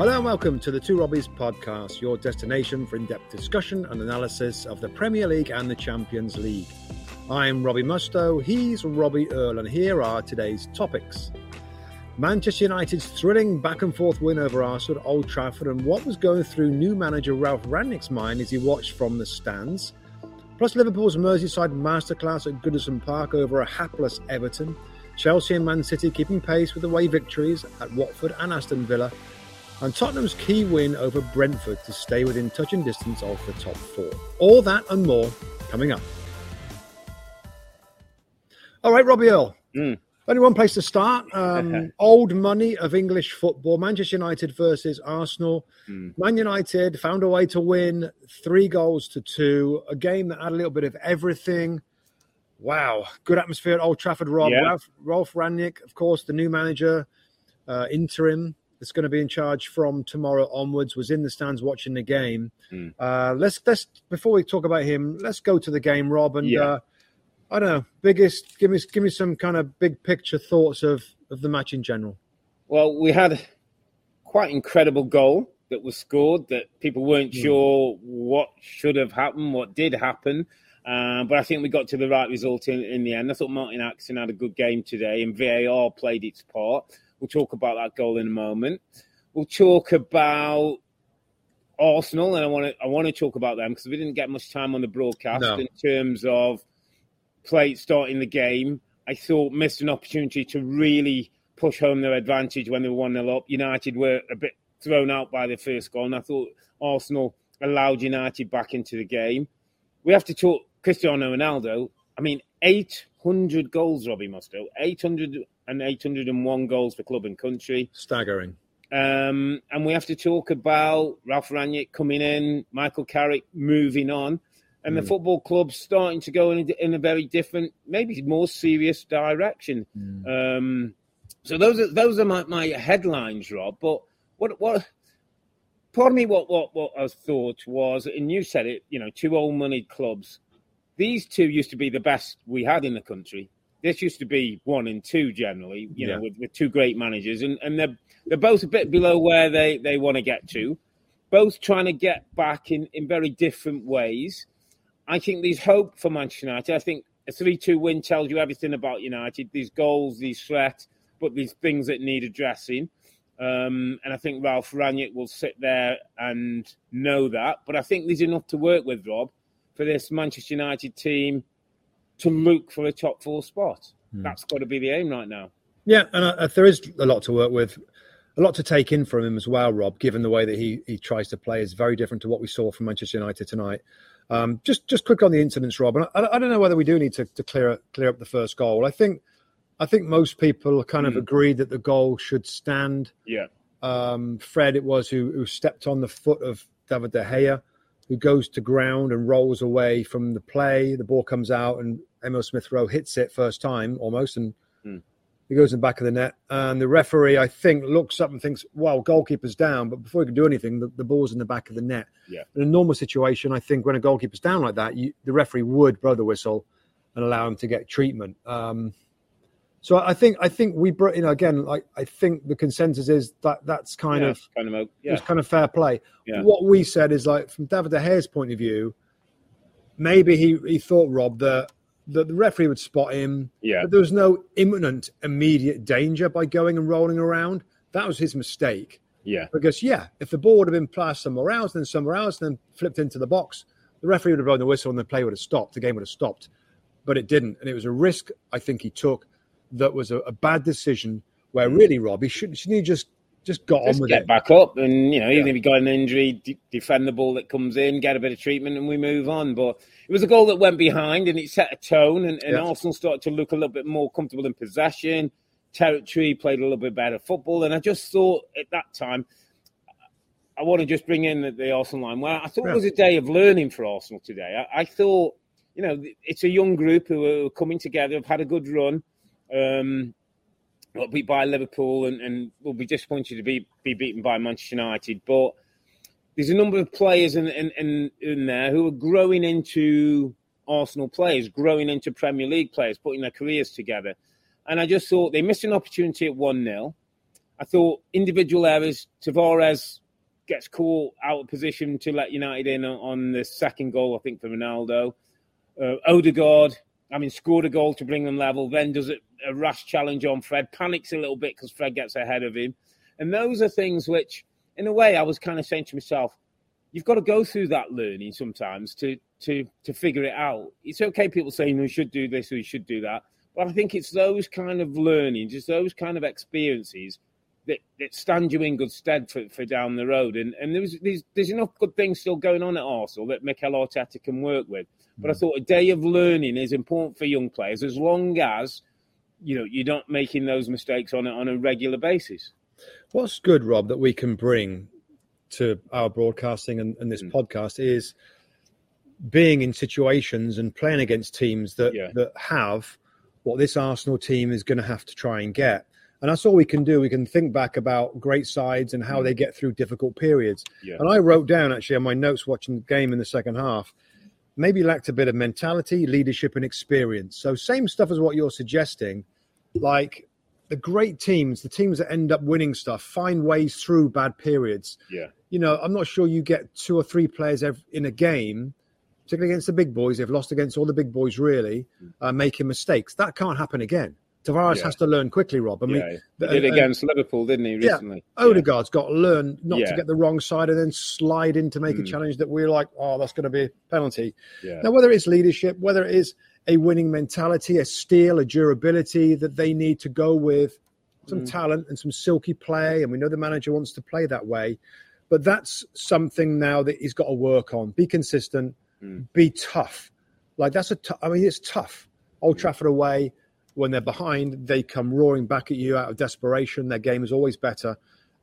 Hello and welcome to the Two Robbies podcast, your destination for in depth discussion and analysis of the Premier League and the Champions League. I'm Robbie Mustoe, he's Robbie Earle, and here are today's topics. Manchester United's thrilling back and forth win over Arsenal at Old Trafford and what was going through new manager Ralf Rangnick's mind as he watched from the stands. Plus Liverpool's Merseyside masterclass at Goodison Park over a hapless Everton. Chelsea and Man City keeping pace with away victories at Watford and Aston Villa and Tottenham's key win over Brentford to stay within touching distance of the top four. All that and more coming up. All right, Robbie Earle. Mm. Only one place to start. Um, old money of English football. Manchester United versus Arsenal. Mm. Man United found a way to win three goals to two. A game that had a little bit of everything. Wow, good atmosphere at Old Trafford. Rob yeah. Ralf, Ralf Rangnick, of course, the new manager, uh, interim that's going to be in charge from tomorrow onwards was in the stands watching the game. Mm. Uh, let's let's before we talk about him, let's go to the game, Rob, and yeah. uh, I don't know, biggest give me give me some kind of big picture thoughts of of the match in general. Well, we had quite incredible goal that was scored that people weren't mm. sure what should have happened, what did happen. Uh, but I think we got to the right result in, in the end. I thought Martin Atkinson had a good game today, and VAR played its part. We'll talk about that goal in a moment. We'll talk about Arsenal, and I want to I want to talk about them because we didn't get much time on the broadcast no. in terms of play starting the game. I thought missed an opportunity to really push home their advantage when they were one 0 up. United were a bit thrown out by the first goal, and I thought Arsenal allowed United back into the game. We have to talk Cristiano Ronaldo. I mean, 800 goals, Robbie Mustoe. 800 and 801 goals for club and country. Staggering. Um, and we have to talk about Ralf Rangnick coming in, Michael Carrick moving on, and mm. the hmm. football club starting to go in a, in a, very different, maybe more serious direction. Mm. Um, so those are those are my, my headlines, Rob. But what what pardon me what what what I thought was, and you said it, you know, two old money clubs. These two used to be the best we had in the country this used to be one and two generally, you yeah. know, with, with two great managers, and, and they're they're both a bit below where they, they want to get to, both trying to get back in, in very different ways. I think there's hope for Manchester United. I think a 3 2 win tells you everything about United. These goals, these threats, but these things that need addressing. Um, and I think Ralf Rangnick will sit there and know that. But I think there's enough to work with, Rob, for this Manchester United team to look for a top four spot. Mm. That's got to be the aim right now. Yeah, and uh, there is a lot to work with, a lot to take in from him as well, Rob. Given the way that he he tries to play is very different to what we saw from Manchester United tonight. Um, just just quick on the incidents, Rob. And I, I, don't know whether we do need to, to clear clear up the first goal. I think I think most people kind of mm. agreed that the goal should stand. Yeah. Um, Fred, it was who who stepped on the foot of David De Gea, who goes to ground and rolls away from the play. The ball comes out and Emil Smith Rowe hits it first time almost, and mm. he goes in the back of the net. And the referee, I think, looks up and thinks, "Well, goalkeeper's down," but before he can do anything, the, the, ball's in the back of the net. Yeah. In a normal situation, I think when a goalkeeper's down like that, you, the referee would blow the whistle and allow him to get treatment. Um, so I think I think we brought you know again like I think the consensus is that that's kind yeah, of kind of yeah. it's kind of fair play. Yeah. What we said is like from David De Gea's point of view, maybe he he thought Rob that that the referee would spot him. Yeah. But there was no imminent, immediate danger by going and rolling around. That was his mistake. Yeah. Because, yeah, if the ball would have been passed somewhere else, then somewhere else, then flipped into the box, the referee would have blown the whistle and the play would have stopped. The game would have stopped. But it didn't. And it was a risk I think he took that was a, a bad decision where mm. really, Rob, he should, shouldn't he just just got just on with get it. back up, and you know, even Yeah. if you got an injury, d- defend the ball that comes in, get a bit of treatment, and we move on. But it was a goal that went behind, and it set a tone, and, and Yeah. Arsenal started to look a little bit more comfortable in possession, territory, played a little bit better football, and I just thought at that time. I want to just bring in the, the Arsenal line. Well, I thought Yeah. it was a day of learning for Arsenal today. I, I thought, you know, it's a young group who are coming together, have had a good run. Um, beat by Liverpool and, and will be disappointed to be, be beaten by Manchester United. But there's a number of players in, in, in, in there who are growing into Arsenal players, growing into Premier League players, putting their careers together. And I just thought they missed an opportunity at 1 0. I thought individual errors, Tavares gets caught out of position to let United in on- on the second goal, I think, for Ronaldo. Uh, Odegaard, I mean, scored a goal to bring them level, then does a, rash challenge on Fred, panics a little bit because Fred gets ahead of him. And those are things which, in a way, I was kind of saying to myself, you've got to go through that learning sometimes to to to figure it out. It's okay people saying we should do this or we should do that, but I think it's those kind of learnings, just those kind of experiences that, that stand you in good stead for, for down the road. And and there's, there's there's enough good things still going on at Arsenal that Mikel Arteta can work with. But I thought a day of learning is important for young players as long as you know you're not making those mistakes on a, on a regular basis. What's good, Rob, that we can bring to our broadcasting and, and this Mm. podcast is being in situations and playing against teams that Yeah. that have what this Arsenal team is going to have to try and get. And that's all we can do. We can think back about great sides and how Mm. they get through difficult periods. Yeah. And I wrote down actually on my notes watching the game in the second half, maybe lacked a bit of mentality, leadership, and experience. So same stuff as what you're suggesting. Like the great teams, the teams that end up winning stuff, find ways through bad periods. Yeah. You know, I'm not sure you get two or three players in a game, particularly against the big boys. They've lost against all the big boys, really, uh, making mistakes. That can't happen again. Tavares Yeah. has to learn quickly, Rob. I mean, yeah, he did against Liverpool, didn't he? Recently, yeah. Odegaard's got to learn not to get the wrong side and then slide in to make a Mm. challenge that we're like, oh, that's going to be a penalty. yeah, Now, whether it's leadership, whether it is a winning mentality, a steel, a durability that they need to go with, some Mm. talent and some silky play, and we know the manager wants to play that way. But that's something now that he's got to work on. Be consistent, Mm. be tough. Like that's a. T- I mean, it's tough. Old Trafford away, when they're behind, they come roaring back at you out of desperation. Their game is always better,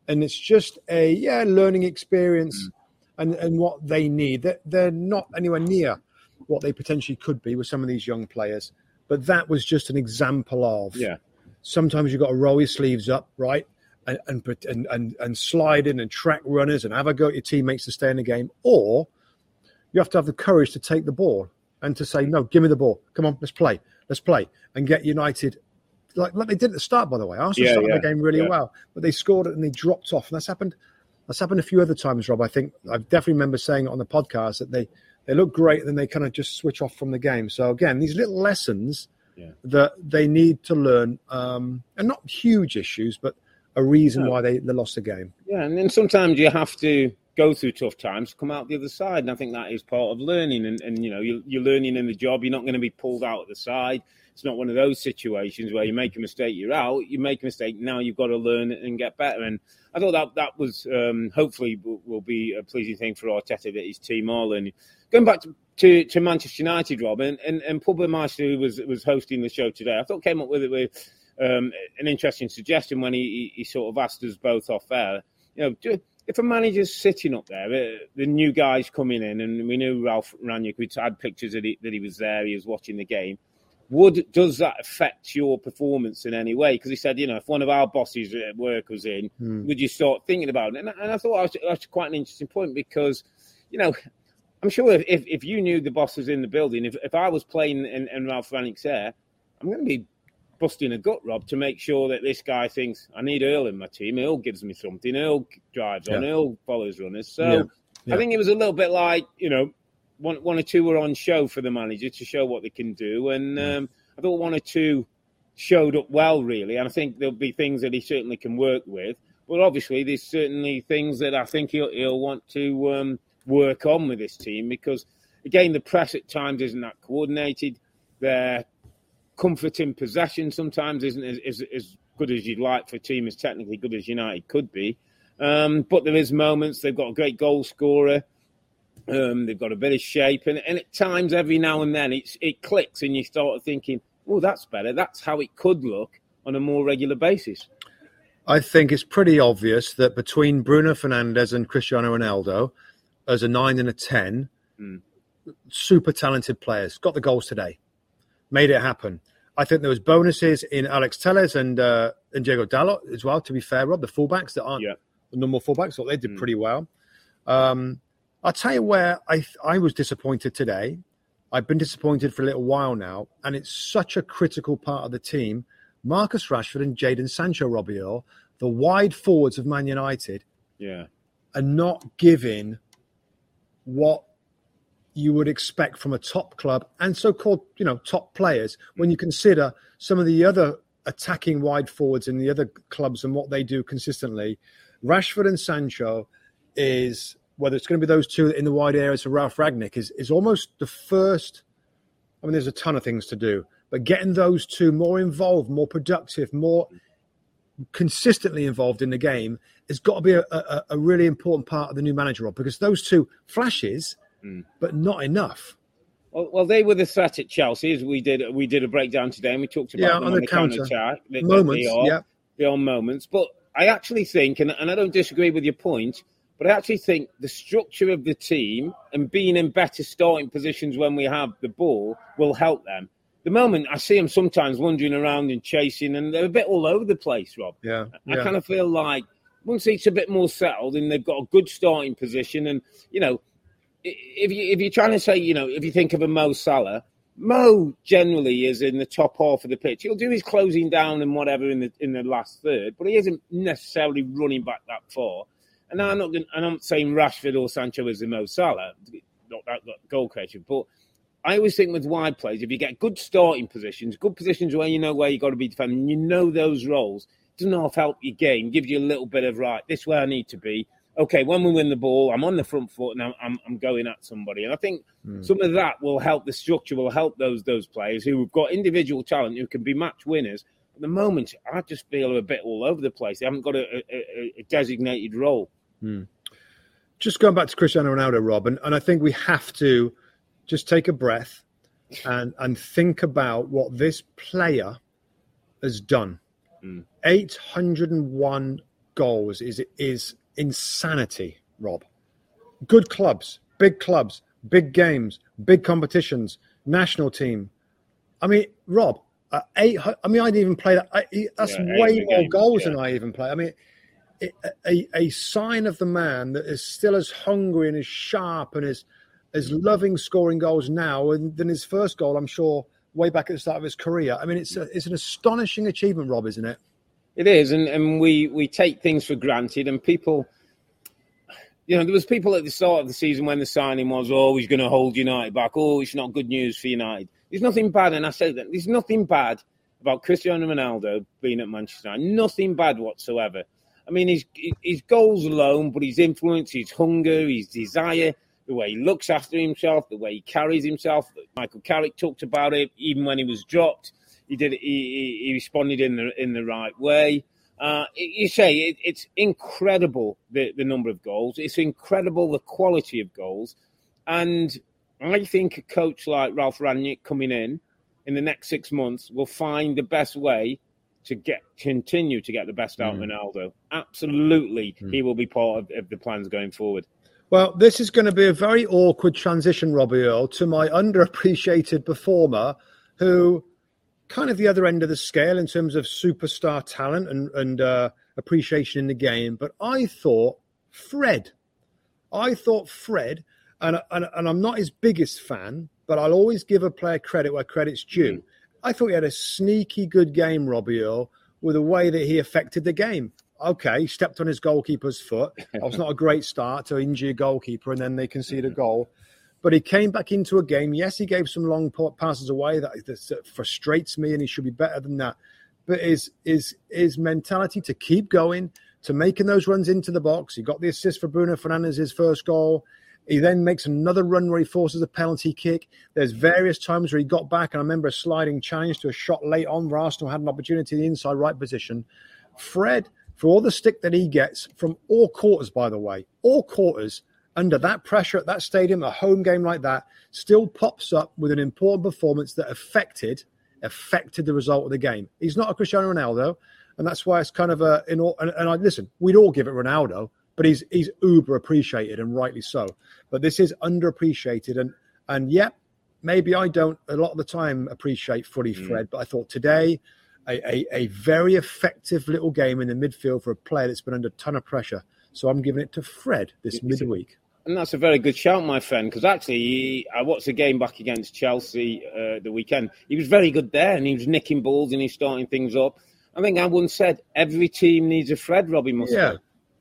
and it's just a yeah learning experience, mm. and and what they need. They're, they're not anywhere near what they potentially could be with some of these young players. But that was just an example of yeah, sometimes you've got to roll your sleeves up, right? And and put- and and, and slide in and track runners and have a go at your teammates to stay in the game, or you have to have the courage to take the ball and to say, "No, give me the ball. Come on, let's play, let's play," and get United. Like, like they did at the start, by the way. Arsenal Yeah, started yeah, the game really yeah. well, but they scored it and they dropped off, and that's happened. That's happened a few other times, Rob. I think I definitely remember saying on the podcast that they they look great, and then they kind of just switch off from the game. So again, these little lessons Yeah. that they need to learn, um, and not huge issues, but a reason No. why they, they lost the game. yeah. And then sometimes you have to go through tough times, come out the other side, and I think that is part of learning. And, and you know, you're, you're learning in the job. You're not going to be pulled out at the side. It's not one of those situations where you make a mistake, you're out. You make a mistake, now you've got to learn and get better. And I thought that that was um, hopefully will, will be a pleasing thing for Arteta that his team are learning. Going back to, to, to Manchester United, Rob, and, and, and Meister, who was, was hosting the show today, I thought came up with it with um, an interesting suggestion when he, he, he sort of asked us both off air. You know, do, if a manager's sitting up there, uh, the new guys coming in, and we knew Ralf Rangnick, we'd had pictures that he, that he was there, he was watching the game. Would does that affect your performance in any way? Because he said, you know, if one of our bosses at work was in, Hmm. would you start thinking about it? And, and I thought that was, that's quite an interesting point because, you know, I'm sure if, if, if you knew the boss was in the building, if, if I was playing in, in Ralf Rangnick's there, I'm going to be busting a gut, Rob, to make sure that this guy thinks I need Earle in my team. Earle gives me something. Earle drives on. Yeah. Earle follows runners. So Yeah. Yeah. I think it was a little bit like you know, one one or two were on show for the manager to show what they can do, and um, I thought one or two showed up well, really. And I think there'll be things that he certainly can work with. But obviously, there's certainly things that I think he'll, he'll want to um, work on with this team because, again, the press at times isn't that coordinated. Their comfort in possession sometimes isn't as, as, as good as you'd like for a team as technically good as United could be. Um, but there is moments they've got a great goal scorer. Um, they've got a bit of shape, and, and at times, every now and then, it's, it clicks, and you start thinking, "Oh, that's better. That's how it could look on a more regular basis." I think it's pretty obvious that between Bruno Fernandes and Cristiano Ronaldo, as a nine and a ten, mm. super talented players, got the goals today, made it happen. I think there was bonuses in Alex Telles and uh, and Diego Dalot as well. To be fair, Rob, the fullbacks that aren't yeah. the normal fullbacks, thought they did mm. pretty well. Um, I'll tell you where I I was disappointed today. I've been disappointed for a little while now, and it's such a critical part of the team. Marcus Rashford and Jadon Sancho, Robbie Earle, the wide forwards of Man United, yeah, are not giving what you would expect from a top club and so-called, you know, top players when you consider some of the other attacking wide forwards in the other clubs and what they do consistently. Rashford and Sancho is whether it's going to be those two in the wide areas for Ralf Rangnick is is almost the first. I mean, there's a ton of things to do, but getting those two more involved, more productive, more consistently involved in the game has got to be a, a, a really important part of the new manager role because those two flashes mm. but not enough. Well, well, they were the threat at Chelsea. As we did, we did a breakdown today, and we talked about yeah, on, the, the counter attack moments. They are, yeah, they are moments. But I actually think, and, and I don't disagree with your point, but I actually think the structure of the team and being in better starting positions when we have the ball will help them. The moment I see them sometimes wandering around and chasing, and they're a bit all over the place, Rob. Yeah, I yeah. kind of feel like once it's a bit more settled and they've got a good starting position, and you know, if you if you're trying to say, you know, if you think of a Mo Salah, Mo generally is in the top half of the pitch. He'll do his closing down and whatever in the in the last third, but he isn't necessarily running back that far. And I'm not, and I'm saying Rashford or Sancho is the Mo Salah, not that, that goal catcher, but I always think with wide plays, if you get good starting positions, good positions where you know where you've got to be defending, you know those roles, doesn't half help your game, gives you a little bit of right. This where I need to be okay, when we win the ball, I'm on the front foot and I'm, I'm, I'm going at somebody. And I think mm. some of that will help the structure, will help those those players who've got individual talent who can be match winners. At the moment, I just feel a bit all over the place. They haven't got a, a, a designated role. Mm. Just going back to Cristiano Ronaldo, Rob, and, and I think we have to just take a breath and and think about what this player has done. Mm. 801 goals is is insanity, Rob. Good clubs, big clubs, big games, big competitions, national team. I mean, Rob, uh, eight. I mean, I didn't even play that. I, that's yeah, way more games, goals yeah. than I even play. I mean, it, a, a sign of the man that is still as hungry and as sharp and as as loving scoring goals now than his first goal. I'm sure way back at the start of his career. I mean, it's a, it's an astonishing achievement, Rob, isn't it? It is, and, and we, we take things for granted, and people, you know, there was people at the start of the season when the signing was, oh, he's going to hold United back. Oh, it's not good news for United. There's nothing bad, and I say that there's nothing bad about Cristiano Ronaldo being at Manchester United. Nothing bad whatsoever. I mean, his his goals alone, but his influence, his hunger, his desire, the way he looks after himself, the way he carries himself. Michael Carrick talked about it even when he was dropped he did he, he responded in the in the right way. Uh, you say it, it's incredible the, the number of goals. It's incredible the quality of goals, and I think a coach like Ralf Rangnick coming in in the next six months will find the best way to get continue to get the best out mm. of Ronaldo. Absolutely, mm. he will be part of, of the plans going forward. Well, this is going to be a very awkward transition, Robbie Earle, to my underappreciated performer who kind of the other end of the scale in terms of superstar talent and, and uh, appreciation in the game. But I thought Fred, I thought Fred, and, and, and I'm not his biggest fan, but I'll always give a player credit where credit's due. Mm. I thought he had a sneaky good game, Robbie Earle, with the way that he affected the game. Okay, he stepped on his goalkeeper's foot. That was not a great start to injure a goalkeeper, and then they concede a goal. But he came back into a game. Yes, he gave some long passes away that, that frustrates me, and he should be better than that. But his his his mentality to keep going, to making those runs into the box. He got the assist for Bruno Fernandes' first goal. He then makes another run where he forces a penalty kick. There's various times where he got back, and I remember a sliding challenge to a shot late on where Arsenal had an opportunity in the inside right position. Fred, for all the stick that he gets from all quarters, by the way, all quarters under that pressure at that stadium, a home game like that, still pops up with an important performance that affected affected the result of the game. He's not a Cristiano Ronaldo, and that's why it's kind of a in all. And, and I listen, we'd all give it Ronaldo, but he's he's uber appreciated and rightly so. But this is underappreciated, and and yet maybe I don't a lot of the time appreciate fully mm. Fred, but I thought today. A, a, a very effective little game in the midfield for a player that's been under a ton of pressure. So I'm giving it to Fred this midweek. And that's a very good shout, my friend, because actually, he, I watched the game back against Chelsea uh, the weekend. He was very good there, and he was nicking balls and he's starting things up. I think I once said every team needs a Fred, Robbie Mustoe. Yeah.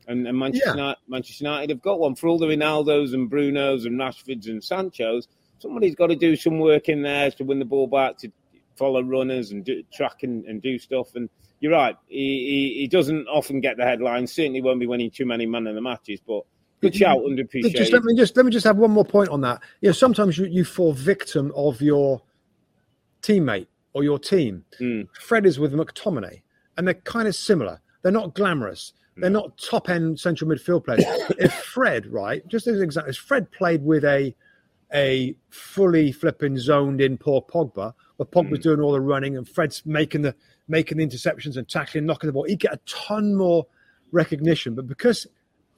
And, and Manchester, yeah. United, Manchester United have got one. For all the Ronaldos and Brunos and Rashfords and Sanchos, somebody's got to do some work in there to win the ball back, to follow runners and do, track and, and do stuff. And you're right, he, he, he doesn't often get the headlines. Certainly won't be winning too many man of the matches, but – Good shout, underappreciated. Just let me just let me just have one more point on that. You know, sometimes you, you fall victim of your teammate or your team. Mm. Fred is with McTominay, and they're kind of similar. They're not glamorous. They're not top end central midfield players. if Fred, right, just as an example, if Fred played with a a fully flipping zoned in Paul Pogba, where Pogba's mm. doing all the running and Fred's making the making the interceptions and tackling, knocking the ball, he'd get a ton more recognition. But because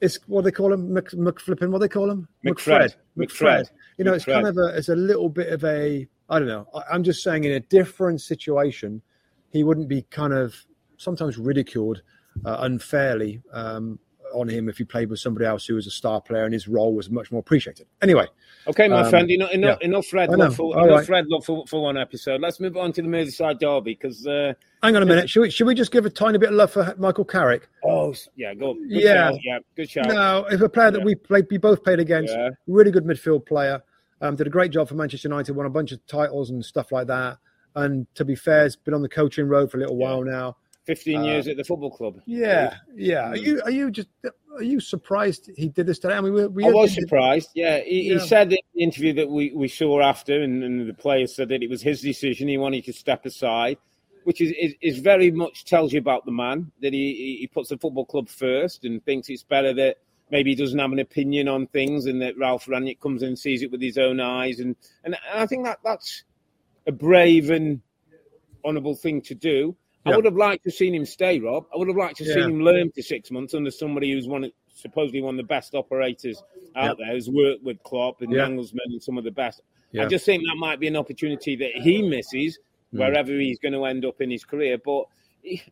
it's what they call him, Mc, McFlippin. What they call him, McFred. McFred. McFred. You know, McFred. it's kind of a, it's a little bit of a, I don't know. I, I'm just saying, in a different situation, he wouldn't be kind of sometimes ridiculed uh, unfairly um, on him if he played with somebody else who was a star player and his role was much more appreciated. Anyway. Okay, my um, friend, enough, enough, yeah. enough love for, enough right. Love for, for one episode. Let's move on to the Merseyside derby because. Uh, Hang on a minute. Should we, should we just give a tiny bit of love for Michael Carrick? Oh, yeah, go. Good yeah, shout. yeah, good shout. No, if a player that we played, we both played against, yeah. really good midfield player, um, did a great job for Manchester United, won a bunch of titles and stuff like that. And to be fair, has been on the coaching road for a little yeah. while now. 15 years uh, at the football club. Yeah, yeah. Are you are you just are you surprised he did this today? I mean, we, we I was surprised. Yeah, he, yeah. he, said in the interview that we, we saw after, and, and, the players said that it was his decision. He wanted to step aside, which is, is, is very much tells you about the man that he, he puts the football club first and thinks it's better that maybe he doesn't have an opinion on things, and that Ralf Rangnick comes in and sees it with his own eyes. And and, and I think that that's a brave and honourable thing to do. I would have liked to have seen him stay, Rob. I would have liked to have yeah. seen him learn for six months under somebody who's one, supposedly one of the best operators out there, who's worked with Klopp and yeah. Nagelsmann and some of the best. I just think that might be an opportunity that he misses mm. wherever he's going to end up in his career. But he,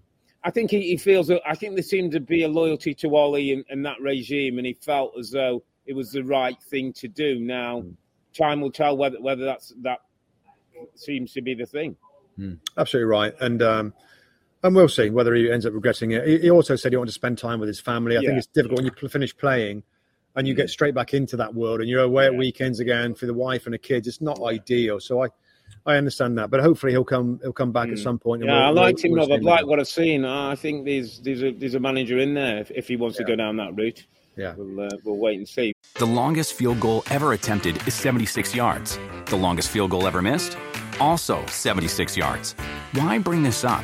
I think he, he, feels that I think there seemed to be a loyalty to Ole and, and, that regime, and he felt as though it was the right thing to do. Now, mm. time will tell whether whether that's that seems to be the thing. Mm. Absolutely right, and. Um, and we'll see whether he ends up regretting it. He also said he wanted to spend time with his family. I yeah. think it's difficult when you finish playing and you get straight back into that world and you're away yeah. at weekends again for the wife and the kids. It's not ideal. So I, I understand that, but hopefully he'll come. He'll come back mm. at some point. Yeah, we'll, I liked we'll, him. We'll I like what I've seen. I think there's there's a there's a manager in there if, if he wants yeah. to go down that route. Yeah, we'll uh, we'll wait and see. The longest field goal ever attempted is 76 yards. The longest field goal ever missed, also 76 yards. Why bring this up?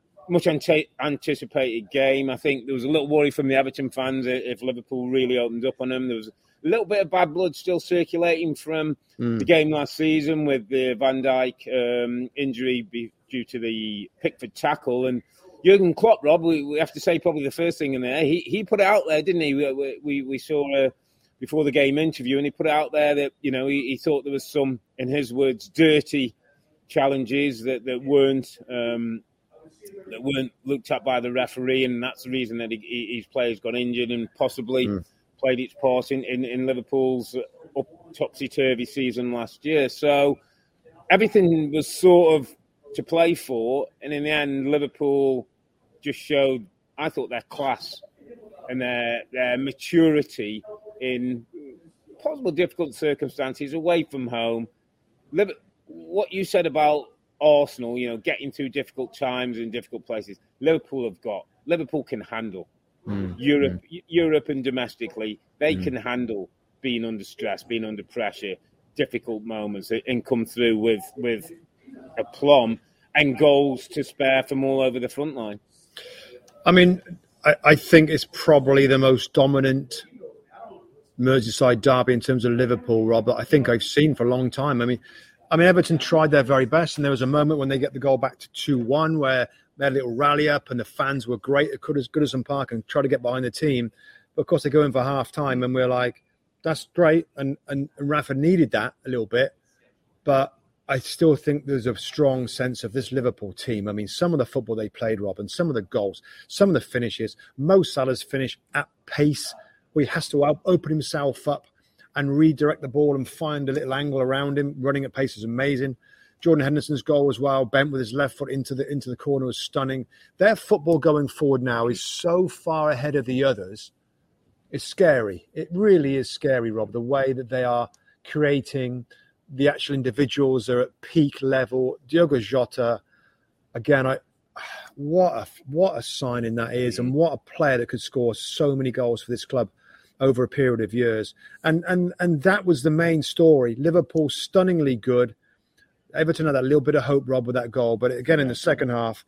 much anticipated game. I think there was a little worry from the Everton fans if Liverpool really opened up on them. There was a little bit of bad blood still circulating from mm. the game last season with the Van Dijk um, injury due to the Pickford tackle. And Jurgen Klopp, Rob, we, we, have to say probably the first thing in there. He he put it out there, didn't he? We we, we saw a before the game interview, and he put it out there that you know he, he thought there was some, in his words, dirty challenges that that weren't. Um, that weren't looked at by the referee, and that's the reason that he, his players got injured and possibly mm. played its part in, in, in Liverpool's topsy turvy season last year. So everything was sort of to play for, and in the end, Liverpool just showed. I thought their class and their their maturity in possible difficult circumstances away from home. What you said about Arsenal, you know, getting through difficult times in difficult places, Liverpool have got. Liverpool can handle mm. Europe, mm. Europe, and domestically, they mm. can handle being under stress, being under pressure, difficult moments, and come through with with aplomb and goals to spare from all over the front line. I mean, I, I think it's probably the most dominant Merseyside derby in terms of Liverpool, Rob, that I think I've seen for a long time. I mean, I mean, Everton tried their very best, and there was a moment when they get the goal back to two-one where they had a little rally up, and the fans were great at Goodison Park and try to get behind the team. But of course, they go in for half time, and we're like, "That's great," and and, and Rafa needed that a little bit, but I still think there's a strong sense of this Liverpool team. I mean, some of the football they played, Rob, and some of the goals, some of the finishes. Mo Salah's finish at pace, where he has to open himself up and redirect the ball and find a little angle around him. Running at pace is amazing. Jordan Henderson's goal as well, bent with his left foot into the into the corner, was stunning. Their football going forward now is so far ahead of the others. It's scary. It really is scary, Rob. The way that they are creating the actual individuals are at peak level. Diogo Jota, again, I what a what a signing that is, and mm. what a player that could score so many goals for this club over a period of years. And and and that was the main story. Liverpool stunningly good. Everton had a little bit of hope, Rob, with that goal, but again in the second half,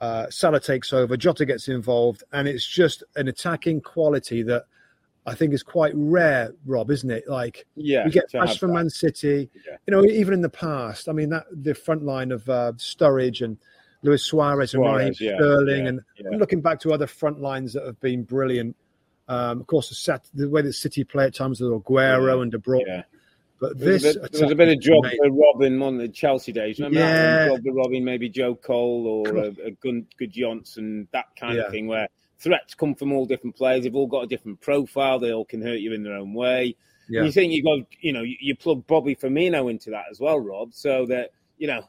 uh, Salah takes over, Jota gets involved, and it's just an attacking quality that I think is quite rare, Rob, isn't it? Like, yeah, we get flash from Man City. Yeah. You know, even in the past, I mean, that the front line of uh, Sturridge and Luis Suarez, and Raheem yeah, Sterling, yeah, and looking back to other front lines that have been brilliant. Um, of course, the, set, the way that City play at times with Aguero and De Bruyne. But this there was, bit, was a bit of Duff and Robben on the Chelsea days. Remember yeah. that Duff and Robben, maybe Joe Cole or a, a good, good Johnson, that kind of thing, where threats come from all different players. They've all got a different profile. They all can hurt you in their own way. Yeah. You think you got, you know, you, you plug Bobby Firmino into that as well, Rob, so that you know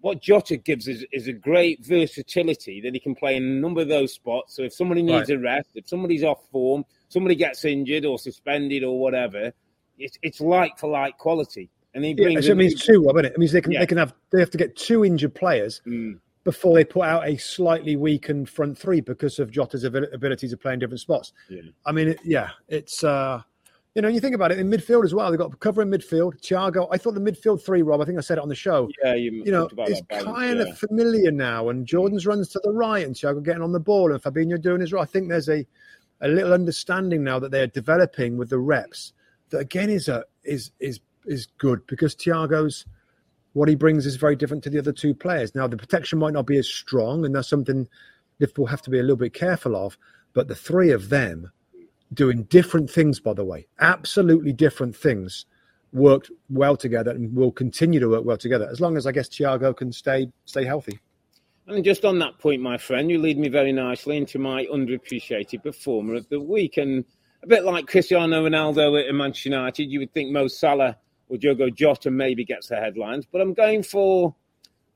what Jota gives is, is a great versatility that he can play in a number of those spots. So if somebody needs right. a rest, if somebody's off form, somebody gets injured or suspended or whatever, it's it's like for like quality. And he brings. Yeah, so it means two, Rob, it? it? means they can yeah. they can have they have to get two injured players. Mm before they put out a slightly weakened front three because of Jota's ability to play in different spots. Yeah. I mean, it, yeah, it's uh, you know, you think about it in midfield as well. They've got cover in midfield. Thiago, I thought the midfield three, Rob. I think I said it on the show. Yeah, you, you know, it's kind of familiar now. And Jordan's runs to the right, and Thiago getting on the ball, and Fabinho doing his right. I think there's a a little understanding now that they're developing with the reps. That again is a is is is good because Thiago's what he brings is very different to the other two players. Now, the protection might not be as strong, and that's something Liverpool have to be a little bit careful of. But the three of them doing different things, by the way, absolutely different things, worked well together and will continue to work well together as long as I guess Thiago can stay stay healthy. And just on that point, my friend, you lead me very nicely into my underappreciated performer of the week. And a bit like Cristiano Ronaldo at Manchester United, you would think Mo Salah or Diogo Jota maybe gets the headlines, but I'm going for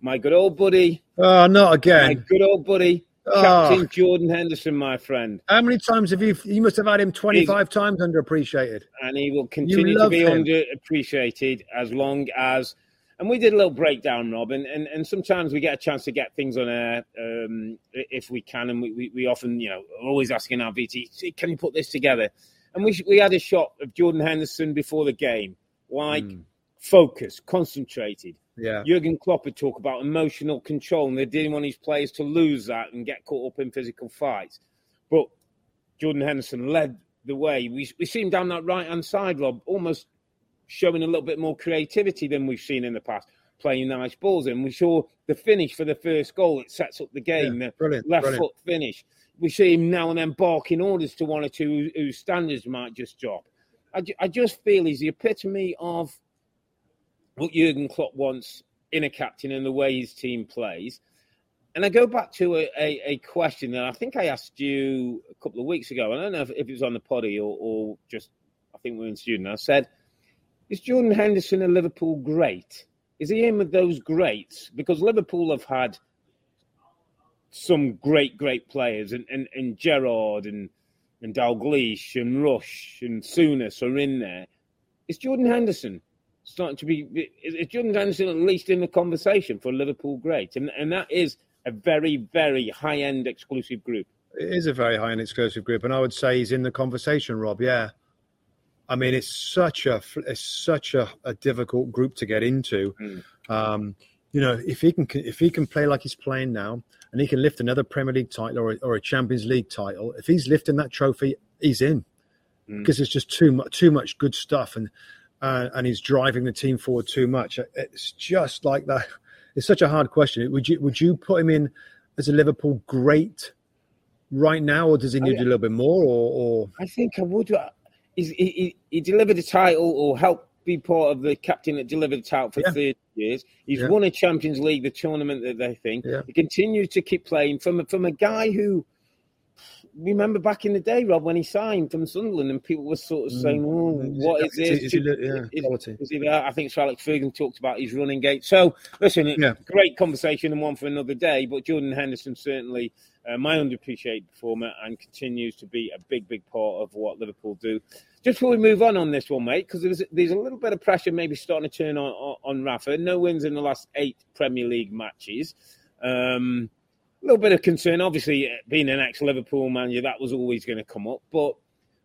my good old buddy. Oh, not again. My good old buddy, oh. Captain Jordan Henderson, my friend. How many times have you? You must have had him 25 He's, times underappreciated. And he will continue to be him. underappreciated as long as. And we did a little breakdown, Rob, and, and, and sometimes we get a chance to get things on air um, if we can. And we, we, we, often, you know, always asking our VT, can you put this together? And we, we had a shot of Jordan Henderson before the game like mm. focused, concentrated. Yeah. Jurgen Klopp would talk about emotional control, and they didn't want his players to lose that and get caught up in physical fights. But Jordan Henderson led the way. We, we see him down that right hand side, Rob, almost showing a little bit more creativity than we've seen in the past, playing nice balls And We saw the finish for the first goal. that sets up the game, yeah, the left brilliant. foot finish. We see him now and then barking orders to one or two whose standards might just drop. I, I just feel he's the epitome of what Jurgen Klopp wants in a captain and the way his team plays. And I go back to a, a, a, question that I think I asked you a couple of weeks ago. I don't know if, if it was on the poddy or, or, just, I think we are in student. I said, Is Jordan Henderson a Liverpool great? is he in with those greats? Because Liverpool have had some great, great players, and, and, and Gerrard and, and Dalglish and Rush and Souness are in there. Is Jordan Henderson starting to be? Is Jordan Henderson at least in the conversation for Liverpool great? And, and that is a very, very high end exclusive group. It is a very high end exclusive group, and I would say he's in the conversation, Rob. Yeah. I mean, it's such a it's such a, a difficult group to get into. Mm. Um, you know, if he can if he can play like he's playing now, and he can lift another Premier League title or a, or a Champions League title, if he's lifting that trophy, he's in mm. because it's just too much too much good stuff, and uh, and he's driving the team forward too much. It's just like that. It's such a hard question. Would you would you put him in as a Liverpool great right now, or does he need I, a little bit more? Or, or... I think I would. He, he, he delivered a title or helped be part of the captain that delivered the title for yeah. 30 years. He's yeah. won a Champions League, the tournament that they think. Yeah. He continues to keep playing from from a guy who remember back in the day, Rob, when he signed from Sunderland, and people were sort of saying, "Oh, what is this?" Is, yeah. Is, is I think Sir Alex Ferguson talked about his running gait. So, listen, yeah. great conversation and one for another day. But Jordan Henderson certainly uh, my underappreciated performer and continues to be a big, big part of what Liverpool do. Just before we move on on this one, mate, because there's there's a little bit of pressure maybe starting to turn on, on, on Rafa. No wins in the last eight Premier League matches. Um, little bit of concern, obviously, being an ex-Liverpool manager, that was always going to come up. But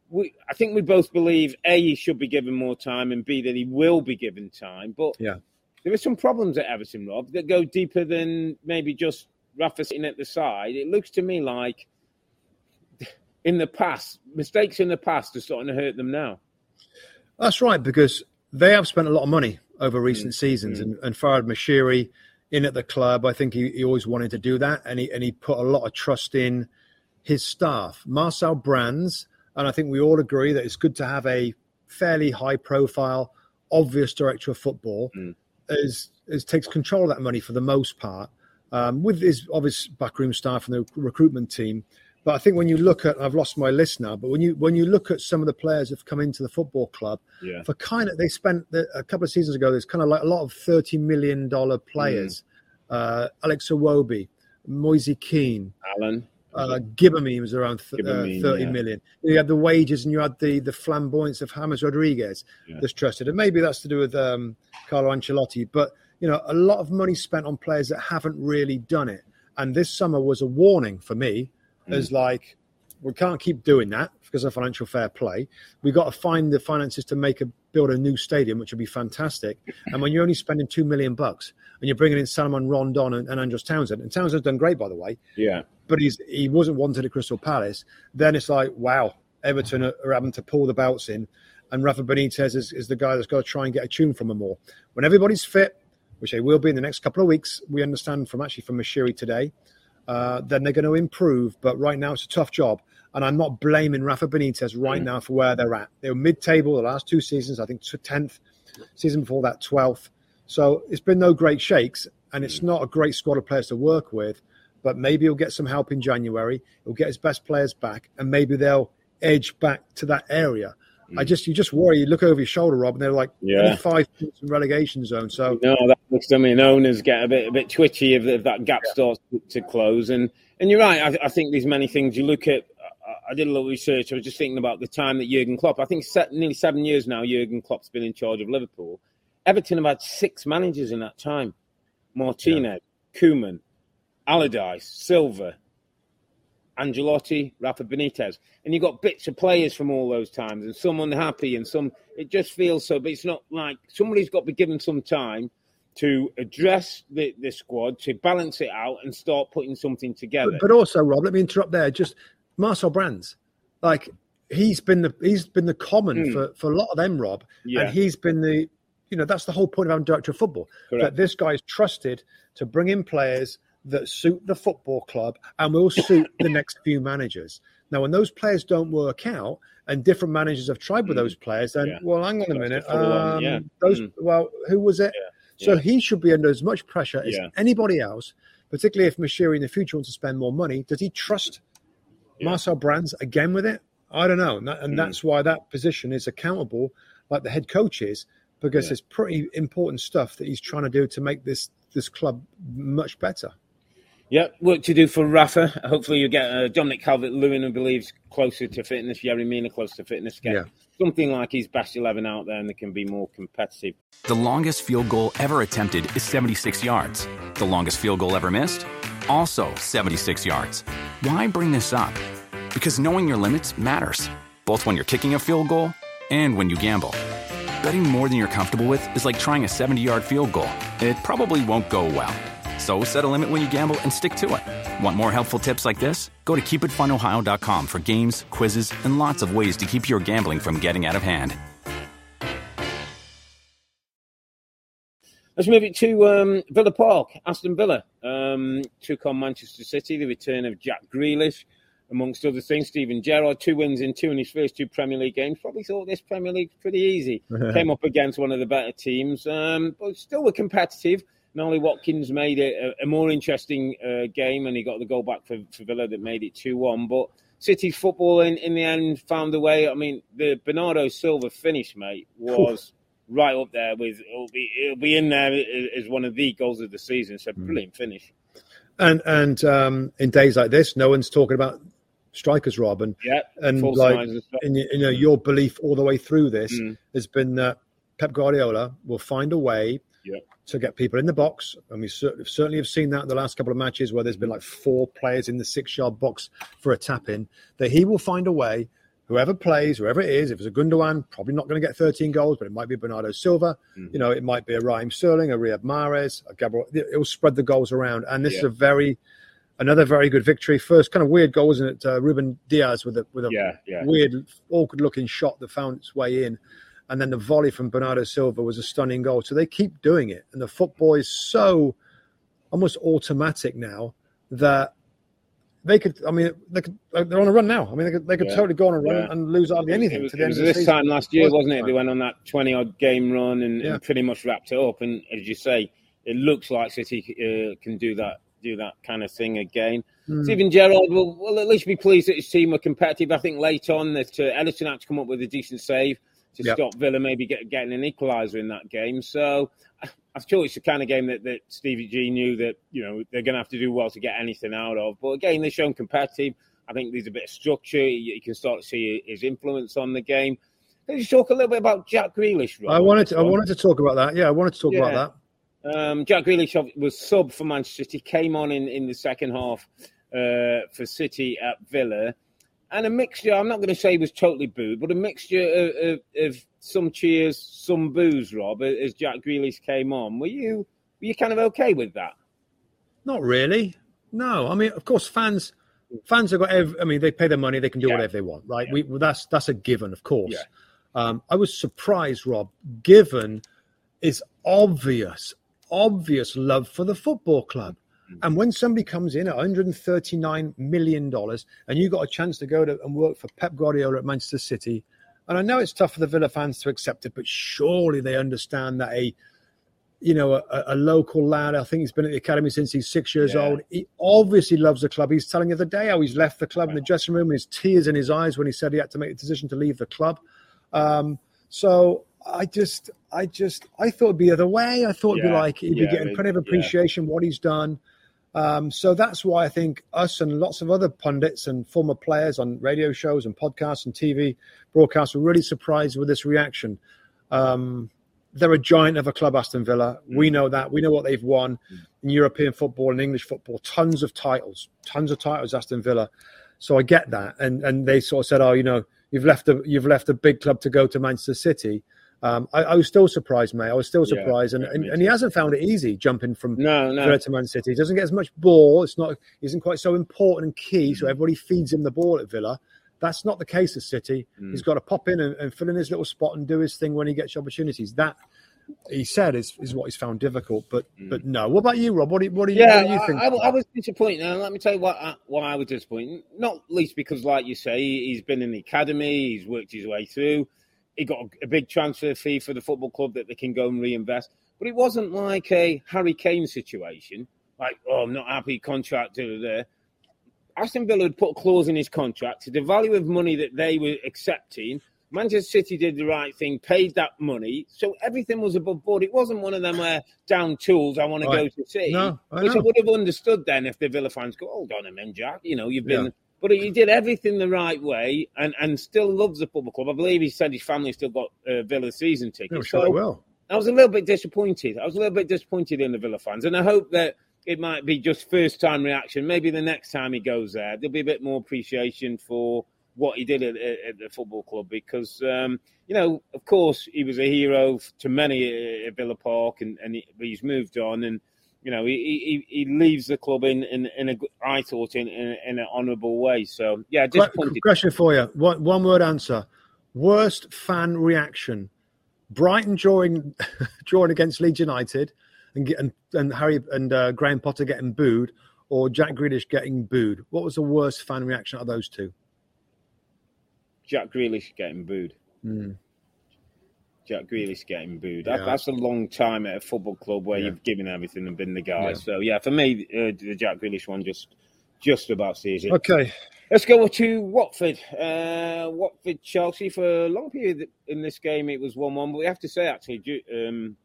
we, I think we both believe a he should be given more time, and b that he will be given time. But yeah, there are some problems at Everton, Rob, that go deeper than maybe just Rafa sitting at the side. It looks to me like in the past, mistakes in the past are starting to hurt them now. That's right, because they have spent a lot of money over recent mm. seasons, mm. and, and Farhad Moshiri in at the club, I think he, he always wanted to do that, and he and he put a lot of trust in his staff. Marcel Brands, and I think we all agree that it's good to have a fairly high profile, obvious director of football, mm. as, as takes control of that money for the most part, um, with his obvious backroom staff and the recruitment team. But I think when you look at, I've lost my list now, but when you when you look at some of the players who've come into the football club, yeah. for kind of they spent the, a couple of seasons ago. There's kind of like a lot of thirty million dollar players. Mm. Uh, Alex Iwobi, Moise Kean, Allan. Uh, was around th- uh, thirty yeah. million. You had the wages and you had the the flamboyance of James Rodriguez yeah. that's trusted, and maybe that's to do with um, Carlo Ancelotti. But you know, a lot of money spent on players that haven't really done it. And this summer was a warning for me mm. as like we can't keep doing that because of financial fair play. We've got to find the finances to make a build a new stadium, which would be fantastic. And when you're only spending two million bucks and you're bringing in Salomon Rondon and, and Andros Townsend, and Townsend's done great by the way, yeah, but he's he wasn't wanted at Crystal Palace. Then it's like wow, Everton are, are having to pull the belts in, and Rafa Benitez is, is the guy that's got to try and get a tune from them all. When everybody's fit, which they will be in the next couple of weeks, we understand from actually from Moshiri today uh, then they're going to improve. But right now, it's a tough job. And I'm not blaming Rafa Benitez right mm. now for where they're at. They were mid table the last two seasons, I think 10th, season before that, 12th. So it's been no great shakes, and it's not a great squad of players to work with. But maybe he'll get some help in January. He'll get his best players back, and maybe they'll edge back to that area. I just you just worry. You look over your shoulder, Rob, and they're like yeah. five points in relegation zone. So no, that looks to me. And owners get a bit a bit twitchy if, if that gap yeah. starts to close. And and you're right. I, I, think there's many things you look at. I, I did a little research. I was just thinking about the time that Jurgen Klopp. I think set, nearly seven years now. Jurgen Klopp's been in charge of Liverpool. Everton have had six managers in that time: Martinez, yeah. Koeman, Allardyce, Silva, Ancelotti, Rafa Benitez, and you've got bits of players from all those times, and some unhappy, and some. It just feels so, but it's not like somebody's got to be given some time to address the, the squad, to balance it out, and start putting something together. But, but also, Rob, let me interrupt there. Just Marcel Brands, like he's been the he's been the common mm. for for a lot of them, Rob, yeah. and he's been the you know that's the whole point of having director of football Correct. that this guy is trusted to bring in players that suit the football club and will suit the next few managers. Now, when those players don't work out and different managers have tried with mm. those players, then yeah. well, hang on a minute. Um, yeah. Those mm. well, who was it? Yeah. So he should be under as much pressure as anybody else, particularly if Moshiri in the future wants to spend more money. Does he trust Marcel Brands again with it? I don't know, and, that, and mm. that's why that position is accountable, like the head coach is because it's pretty important stuff that he's trying to do to make this this club much better. Yeah, work to do for Rafa. Hopefully, you get uh, Dominic Calvert Lewin, who believes closer to fitness, Yerry Mina close to fitness. Get Yeah. something like his best 11 out there and they can be more competitive. The longest field goal ever attempted is 76 yards. The longest field goal ever missed? Also 76 yards. Why bring this up? Because knowing your limits matters, both when you're kicking a field goal and when you gamble. Betting more than you're comfortable with is like trying a 70 yard field goal, it probably won't go well. So set a limit when you gamble and stick to it. Want more helpful tips like this? Go to keepitfunohio.com for games, quizzes, and lots of ways to keep your gambling from getting out of hand. Let's move it to um, Villa Park. Aston Villa um, took on Manchester City. The return of Jack Grealish, amongst other things. Steven Gerrard, two wins in two in his first two Premier League games. Probably thought this Premier League pretty easy. Came up against one of the better teams, um, but still were competitive. Ollie Watkins made it a, a more interesting uh, game, and he got the goal back for, for Villa that made it two one. But City's football in, in the end found a way. I mean, the Bernardo Silva finish, mate, was right up there with it'll be it'll be in there as one of the goals of the season. So, a brilliant finish. And and um, in days like this, no one's talking about strikers, Rob, and Yeah, and like and in, you know your belief all the way through this Mm. has been that Pep Guardiola will find a way Yeah. To get people in the box, and we certainly have seen that in the last couple of matches where there's been like four players in the six-yard box for a tap in. That he will find a way. Whoever plays, whoever it is, if it's a Gundogan, probably not going to get 13 goals, but it might be Bernardo Silva. Mm-hmm. You know, it might be a Raheem Sterling, a Riyad Mahrez, a Gabriel. It will spread the goals around, and this is a very another very good victory. First, kind of weird goal, wasn't it? Uh, Ruben Dias with a with a Yeah, yeah. weird, awkward looking shot that found its way in. And then the volley from Bernardo Silva was a stunning goal. So they keep doing it. And the football is so almost automatic now that they could, I mean, they could, they're on a run now. I mean, they could, they could Yeah, totally go on a run yeah. and lose hardly anything It was, to the end of the this season. time last year, Was wasn't it? They went on that 20 odd game run and, Yeah. and pretty much wrapped it up. And as you say, it looks like City uh, can do that do that kind of thing again. Hmm. Steven Gerrard will, will at least be pleased that his team were competitive. I think late on that uh, Ederson had to come up with a decent save to Yep. stop Villa maybe get, getting an equaliser in that game. So I'm sure it's the kind of game that, that Stevie G knew that you know they're going to have to do well to get anything out of. But again, they've shown competitive. I think there's a bit of structure. You, you can start to see his influence on the game. Can you talk a little bit about Jack Grealish? Rob, I wanted to, I wanted to talk about that. Yeah, I wanted to talk Yeah. about that. Um, Jack Grealish was sub for Manchester City, came on in, in the second half uh, for City at Villa. And a mixture, I'm not going to say was totally booed, but a mixture of, of, of some cheers, some boos, Rob, as Jack Grealish came on. Were you were you kind of okay with that? Not really. No, I mean, of course, fans fans have got. Every, I mean, they pay their money; they can do Yeah. whatever they want, right? Yeah. We well, that's that's a given, of course. Yeah. Um, I was surprised, Rob. Given is obvious, obvious love for the football club. And when somebody comes in at 139 million dollars, and you got a chance to go to and work for Pep Guardiola at Manchester City, and I know it's tough for the Villa fans to accept it, but surely they understand that a you know, a, a local lad. I think he's been at the academy since he's six years Yeah. old. He obviously loves the club. He's telling you the day how he's left the club in the dressing room, his tears in his eyes when he said he had to make the decision to leave the club. Um, so I just, I just, I thought it'd be the other way. I thought it'd be like he'd Yeah, be getting it- plenty of appreciation what he's done. Um, so that's why I think us and lots of other pundits and former players on radio shows and podcasts and TV broadcasts were really surprised with this reaction. Um, they're a giant of a club, Aston Villa. We know that. We know what they've won in European football and English football. Tons of titles, tons of titles, Aston Villa. So I get that, and and they sort of said, oh, you know, you've left a you've left a big club to go to Manchester City. Um, I, I was still surprised, mate. I was still surprised, and, yeah, and, me and he hasn't found it easy jumping from No, no. Villa to Man City. He doesn't get as much ball. It's not isn't quite so important and key. Mm. So everybody feeds him the ball at Villa. That's not the case at City. Mm. He's got to pop in and, and fill in his little spot and do his thing when he gets opportunities. That he said is, is what he's found difficult. But but no. What about you, Rob? What do what do you, Mm. Yeah, what do you think? I, I, I was disappointed. Now, let me tell you what I, why I was disappointed. Not least because, like you say, he's been in the academy, he's worked his way through. He got a, a big transfer fee for the football club that they can go and reinvest. But it wasn't like a Harry Kane situation, like, oh, I'm not happy, contract, da. Aston Villa had put a clause in his contract to the value of money that they were accepting Manchester City did the right thing, paid that money, so everything was above board. It wasn't one of them where down tools. I want to go to City, no, I which. I would have understood then if the Villa fans go, "Hold on a minute, Jack. You know, you've been." Yeah. But he did everything the right way, and, and still loves the football club. I believe he said his family still got uh, Villa season tickets. I'm sure So it will. I was a little bit disappointed. I was a little bit disappointed in the Villa fans, and I hope that it might be just first time reaction. Maybe the next time he goes there, there'll be a bit more appreciation for what he did at, at, at the football club because, um, you know, of course, he was a hero to many at Villa Park, and, and he, he's moved on, and you know, he, he, he leaves the club in, in, in a, I thought, in, in, in an honourable way. So, yeah, disappointed. Question for you. One, one word answer. Worst fan reaction. Brighton drawing drawing against Leeds United and and, and Harry and uh, Graham Potter getting booed or Jack Grealish getting booed. What was the worst fan reaction out of those two? Jack Grealish getting booed. Hmm. Jack Grealish getting booed. That, Yeah. That's a long time at a football club where Yeah. you've given everything and been the guy. Yeah. So yeah, for me, uh, the Jack Grealish one just just about sees it. Okay. Let's go to Watford. Uh, Watford Chelsea for a long period in this game it was one one, but we have to say actually um,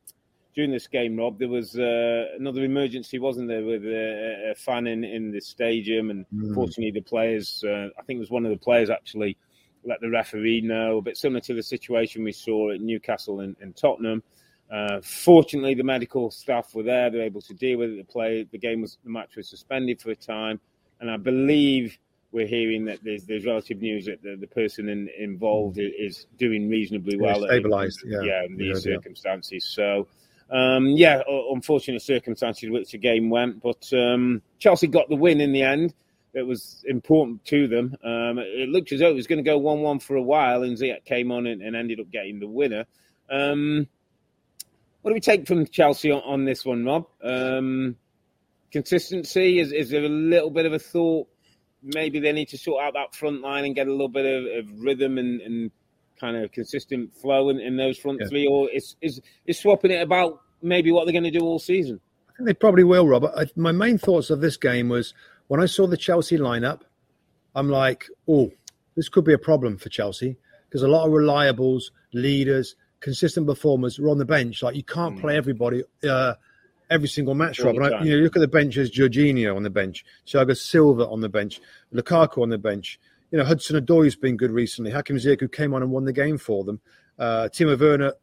during this game, Rob, there was uh, another emergency, wasn't there, with a, a fan in, in the stadium, and Mm. fortunately the players, uh, I think it was one of the players actually let the referee know, a bit similar to the situation we saw at Newcastle and, and Tottenham. Uh, fortunately, the medical staff were there; they were able to deal with it. The play, the game was, the match was suspended for a time, and I believe we're hearing that there's, there's relative news that the, the person in, involved is doing reasonably Yeah, well. stabilised, yeah. yeah, in these Yeah, yeah. circumstances. So, um, yeah, unfortunate circumstances which the game went, but um, Chelsea got the win in the end. It was important to them. Um, it looked as though it was going to go one-one for a while, and Ziyech came on and, and ended up getting the winner. Um, what do we take from Chelsea on, on this one, Rob? Um, consistency is, is there a little bit of a thought? Maybe they need to sort out that front line and get a little bit of, of rhythm and, and kind of consistent flow in, in those front Yeah. three, or is, is is swapping it about maybe what they're going to do all season? I think they probably will, Robert. I, my main thoughts of this game was when I saw the Chelsea lineup, I'm like, oh, this could be a problem for Chelsea because a lot of reliables, leaders, consistent performers are on the bench. Like you can't play everybody uh, every single match, All Rob. And I, you know, look at the bench as Jorginho on the bench, Thiago Silva on the bench, Lukaku on the bench. You know, Hudson Odoi's been good recently. Hakim Ziyech, who came on and won the game for them. Uh, Timo Werner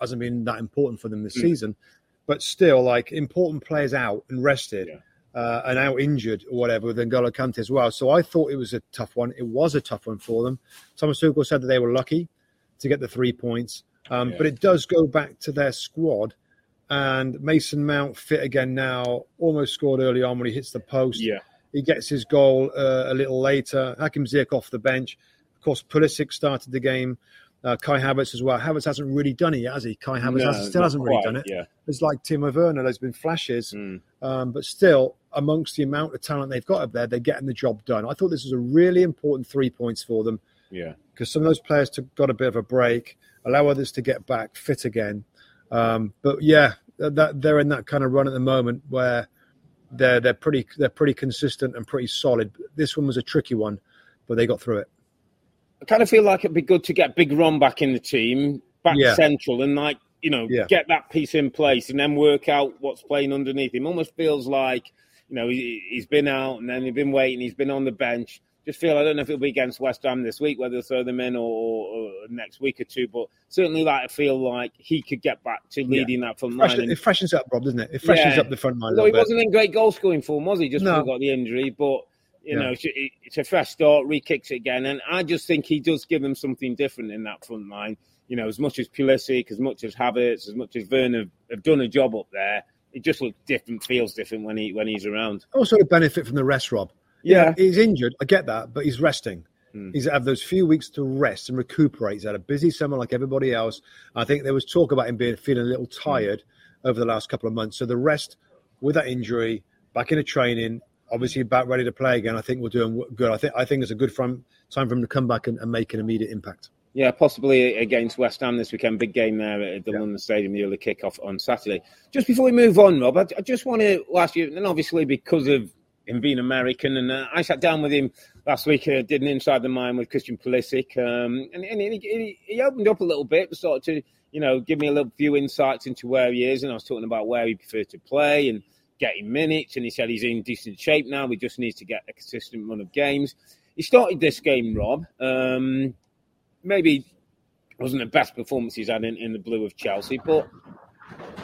hasn't been that important for them this Mm. season, but still, like important players out and rested Yeah. Uh, and out injured or whatever with N'Golo Kante as well. So I thought it was a tough one. It was a tough one for them. Thomas Tuchel said that they were lucky to get the three points, um, Yeah. but it does go back to their squad. And Mason Mount fit again now, almost scored early on when he hits the post. Yeah, He gets his goal uh, a little later. Hakim Ziyech off the bench. Of course, Pulisic started the game. Uh, Kai Havertz as well. Havertz hasn't really done it yet, has he? Kai Havertz No, hasn't, still hasn't really quite, done it. Yeah, It's like Timo Werner. There's been flashes, Mm. um, but still, amongst the amount of talent they've got up there, they're getting the job done. I thought this was a really important three points for them yeah. because some of those players took, got a bit of a break, allow others to get back fit again. Um, but yeah, that they're in that kind of run at the moment where they're they're pretty they're pretty consistent and pretty solid. This one was a tricky one, but they got through it. I kind of feel like it'd be good to get Big Ron back in the team, back Yeah. central, and like you know, Yeah. get that piece in place, and then work out what's playing underneath him. Almost feels like you know he, he's been out, and then he's been waiting, he's been on the bench. Just feel I don't know if it'll be against West Ham this week, whether they'll throw them in or, or next week or two, but certainly like I feel like he could get back to leading that front line. Fresh, it freshens up, Rob, doesn't it? It freshens Yeah. up the front line Although little he bit. wasn't in great goal scoring form, was he? Just No. got the injury, but you Yeah. know, it's, a fresh start, re-kicks it again, and I just think he does give them something different in that front line. You know, as much as Pulisic, as much as Havertz, as much as Werner have, have done a job up there, it just looks different, feels different when he when he's around. Also, to benefit from the rest, Rob. Yeah, He's injured. I get that, but he's resting. Hmm. He's had those few weeks to rest and recuperate. He's had a busy summer like everybody else. I think there was talk about him being feeling a little tired over the last couple of months. So the rest with that injury, back into training, obviously back ready to play again. I think we're doing good. I think I think it's a good time for him to come back and, and make an immediate impact. Yeah, possibly against West Ham this weekend. Big game there at the London Stadium, the early kick-off on Saturday. Just before we move on, Rob, I, I just want to ask you, and obviously because of him being American. And uh, I sat down with him last week, uh, did an Inside the Mind with Christian Pulisic, um, and, and he, he, he, opened up a little bit, started to, you know, give me a little few insights into where he is. And I was talking about where he prefers to play and getting minutes. And he said he's in decent shape now. We just need to get a consistent run of games. He started this game, Rob. Um, maybe wasn't the best performance he's had in, in the blue of Chelsea, but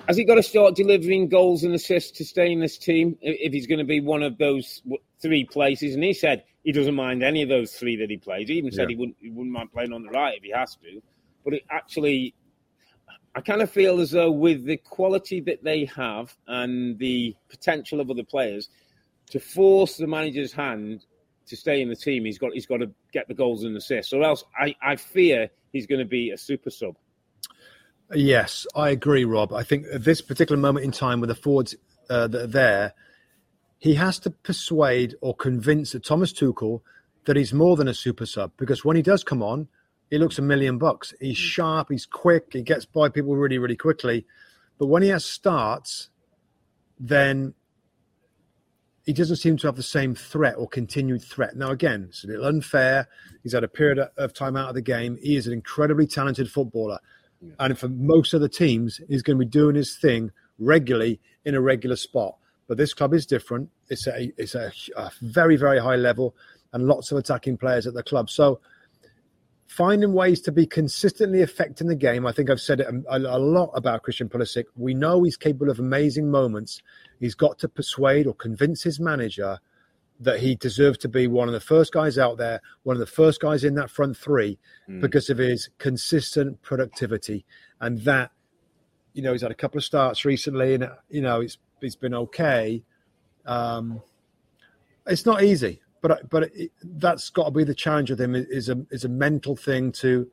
has he got to start delivering goals and assists to stay in this team if he's going to be one of those three places? And he said he doesn't mind any of those three that he plays. He even said yeah. he wouldn't he wouldn't mind playing on the right if he has to. But it actually, I kind of feel as though with the quality that they have and the potential of other players, to force the manager's hand to stay in the team, he's got he's got to get the goals and assists, or else I, I fear he's going to be a super sub. Yes, I agree, Rob. I think at this particular moment in time with the forwards uh, that are there, he has to persuade or convince Thomas Tuchel that he's more than a super sub because when he does come on, he looks a million bucks. He's mm. sharp, he's quick, he gets by people really, really quickly. But when he has starts, then he doesn't seem to have the same threat or continued threat. Now, again, it's a little unfair. He's had a period of time out of the game. He is an incredibly talented footballer. Yeah. And for most of the teams, he's going to be doing his thing regularly in a regular spot. But this club is different. It's a it's a, a very very high level and lots of attacking players at the club. So finding ways to be consistently affecting the game. I think I've said it a, a, lot about Christian Pulisic. We know he's capable of amazing moments. He's got to persuade or convince his manager that he deserves to be one of the first guys out there, one of the first guys in that front three mm. because of his consistent productivity. And that, you know, he's had a couple of starts recently and, you know, it's, it's been okay. Um, it's not easy, but but it, that's got to be the challenge with him is a is a mental thing to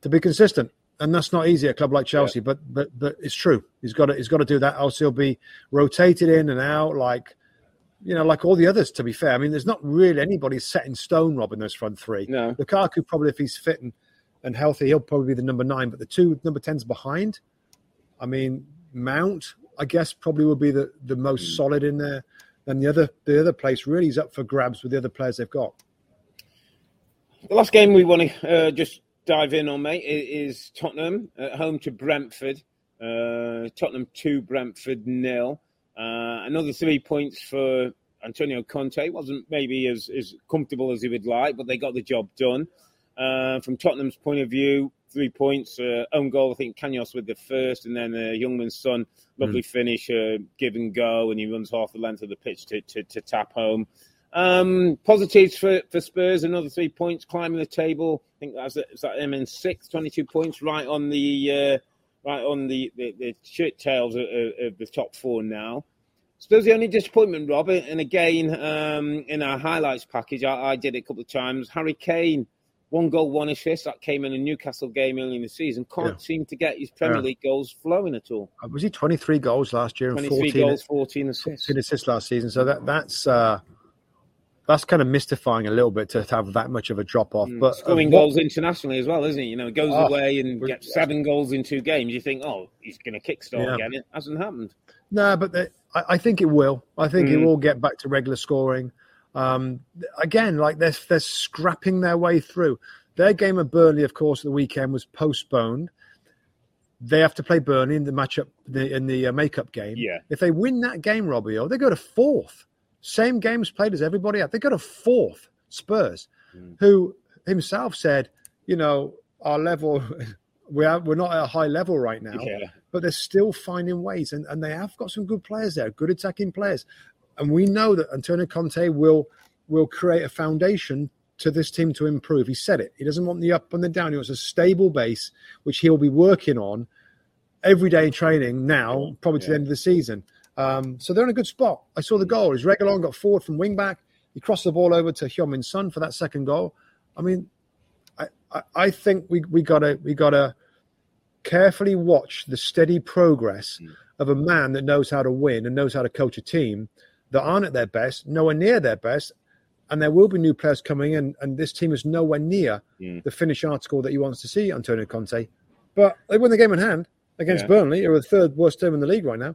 to be consistent, and that's not easy at a club like Chelsea. Yeah. But but but it's true. He's got to he's got to do that. Else he'll be rotated in and out like you know, like all the others, to be fair. I mean, there's not really anybody set in stone, Rob, in those front three. No. Lukaku, probably, if he's fit and, and healthy, he'll probably be the number nine. But the two number 10s behind, I mean, Mount, I guess, probably would be the, the most mm. solid in there. And the other the other place really is up for grabs with the other players they've got. The last game we want to uh, just dive in on, mate, is Tottenham at home to Brentford. Uh, Tottenham 2, Brentford nil. Uh, another three points for Antonio Conte. wasn't maybe as, as comfortable as he would like, but they got the job done. Uh, from Tottenham's point of view, three points. Uh, own goal, I think Canos with the first, and then uh, Heung-Min Son, lovely mm. finish, uh, give and go, and he runs half the length of the pitch to, to, to tap home. Um, positives for, for Spurs, another three points, climbing the table. I think that's is that them in six, 22 points, right on the uh, right on the, the, the shirt tails of, of, the top four now. Suppose the only disappointment, Robert, and again um, in our highlights package, I, I, did it a couple of times. Harry Kane, one goal, one assist. That came in a Newcastle game early in the season. Can't yeah. seem to get his Premier yeah. League goals flowing at all. Uh, was he 23 goals last year? 23 and 14, goals, 14 assists. 14 assists last season. So that that's uh, that's kind of mystifying a little bit to have that much of a drop off. Mm, but scoring what, goals internationally as well, isn't it? You know, goes oh, away and gets seven goals in two games. You think, oh, he's going to kickstart yeah. again. It hasn't happened. No, but the, I, I, think it will. I think mm. it will get back to regular scoring. Um, again, like they're they're scrapping their way through. Their game of Burnley, of course, the weekend was postponed. They have to play Burnley in the matchup in the uh, makeup game. Yeah. If they win that game, Robbie, they go to fourth. Same games played as everybody else. They go to fourth Spurs, mm. who himself said, you know, our level, we are, we're not at a high level right now, yeah. but they're still finding ways. And, and they have got some good players there, good attacking players. And we know that Antonio Conte will will create a foundation to this team to improve. He said it. He doesn't want the up and the down. He wants a stable base, which he'll be working on every day in training now, probably to yeah. the end of the season. Um, so they're in a good spot. I saw the goal. His Reguilón got forward from wing back. He crossed the ball over to Heung-Min Son for that second goal. I mean, I, I, I think we we gotta we gotta carefully watch the steady progress mm. of a man that knows how to win and knows how to coach a team that aren't at their best, nowhere near their best, and there will be new players coming in, and this team is nowhere near mm. the finished article that he wants to see Antonio Conte. But they won the game in hand against yeah. Burnley, who are the third worst team in the league right now.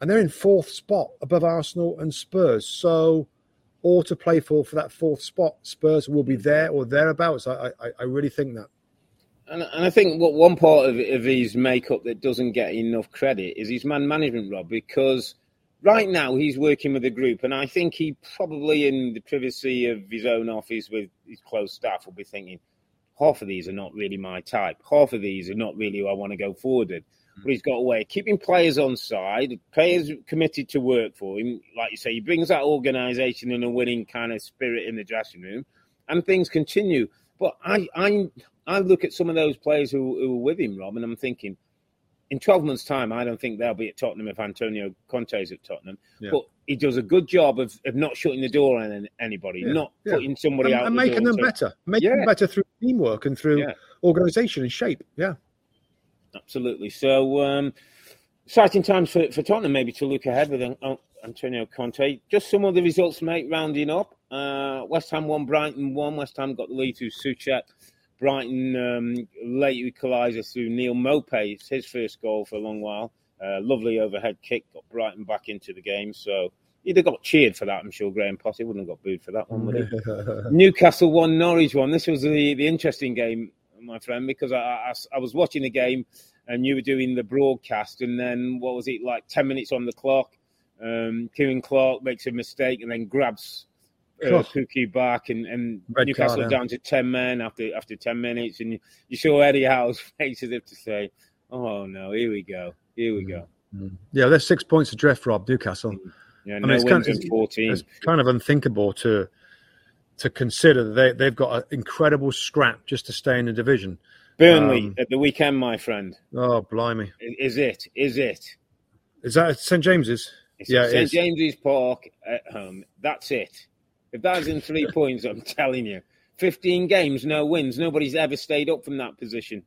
and they're in fourth spot above Arsenal and Spurs. So, all to play for for that fourth spot. Spurs will be there or thereabouts. I I, I really think that. And, and I think what one part of, of his makeup that doesn't get enough credit is his man management, Rob, because right now he's working with a group, and I think he probably, in the privacy of his own office with his close staff, will be thinking, half of these are not really my type. Half of these are not really who I want to go forward with. Hmm. But he's got a way of keeping players on side, players committed to work for him. Like you say, he brings that organisation and a winning kind of spirit in the dressing room, and things continue. But I, I, I look at some of those players who, who are with him, Rob, and I'm thinking, in 12 months' time, I don't think they'll be at Tottenham if Antonio Conte's at Tottenham. Yeah. But he does a good job of, of not shutting the door on anybody, yeah. not yeah. putting somebody and, out and the making them so, better, making them better through teamwork and through organisation and shape. Yeah, absolutely. So um, exciting times for, for Tottenham, maybe to look ahead with oh, Antonio Conte. Just some of the results, mate. Rounding up, uh, West Ham won, Brighton won. West Ham got the lead through Soucek. Brighton um, late equaliser through Neal Maupay. It's his first goal for a long while. Uh, lovely overhead kick got Brighton back into the game. So he'd have got cheered for that. I'm sure Graham Potter wouldn't have got booed for that one, would he? Newcastle won, Norwich won. This was the, the interesting game, my friend, because I, I, I was watching the game and you were doing the broadcast, and then what was it like? Ten minutes on the clock. Um, Ciaran Clark makes a mistake and then grabs uh, Pukki back and, and Newcastle card, down to 10 men after after 10 minutes. And you, you saw Eddie Howe's face as if to say, oh, no, here we go. Here we go. Mm-hmm. Yeah, there's six points adrift, Rob, Newcastle. Mm. Yeah, no I mean, it's kind, of, 14. It's kind of unthinkable to to consider that they, they've got an incredible scrap just to stay in the division. Burnley um, at the weekend, my friend. Oh, blimey. Is it? Is it? Is that St. James's? It's yeah, St. James's Park at home. That's it. If that's in three points, I'm telling you, 15 games, no wins. Nobody's ever stayed up from that position.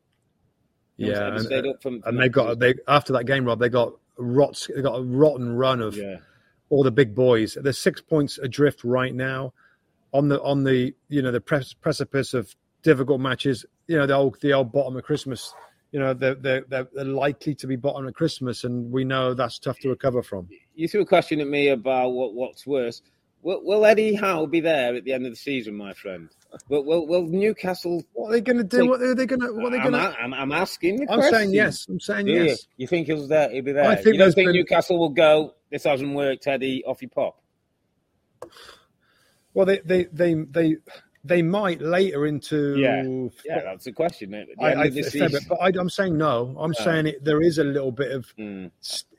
yeah, and, stayed up from, from and they got they after that game, Rob. They got rots. They got a rotten run of yeah. all the big boys. There's six points adrift right now on the on the you know the precipice of difficult matches. You know the old the old bottom of Christmas. You know they're, they're they're likely to be bottom of Christmas, and we know that's tough to recover from. You threw a question at me about what what's worse. Will, will, Eddie Howe be there at the end of the season, my friend? Will, will, will Newcastle? What are they going to do? Take, what are they going to? What are they going to? I'm, I'm, asking. I'm question. saying yes. I'm saying do yes. You? you think he'll be there? He'll be there. I think you don't think been... Newcastle will go? This hasn't worked, Eddie. Off you pop. Well, they they they they they might later into yeah, yeah that's a question I, I, but I, am saying no i'm uh, saying it, there is a little bit of mm.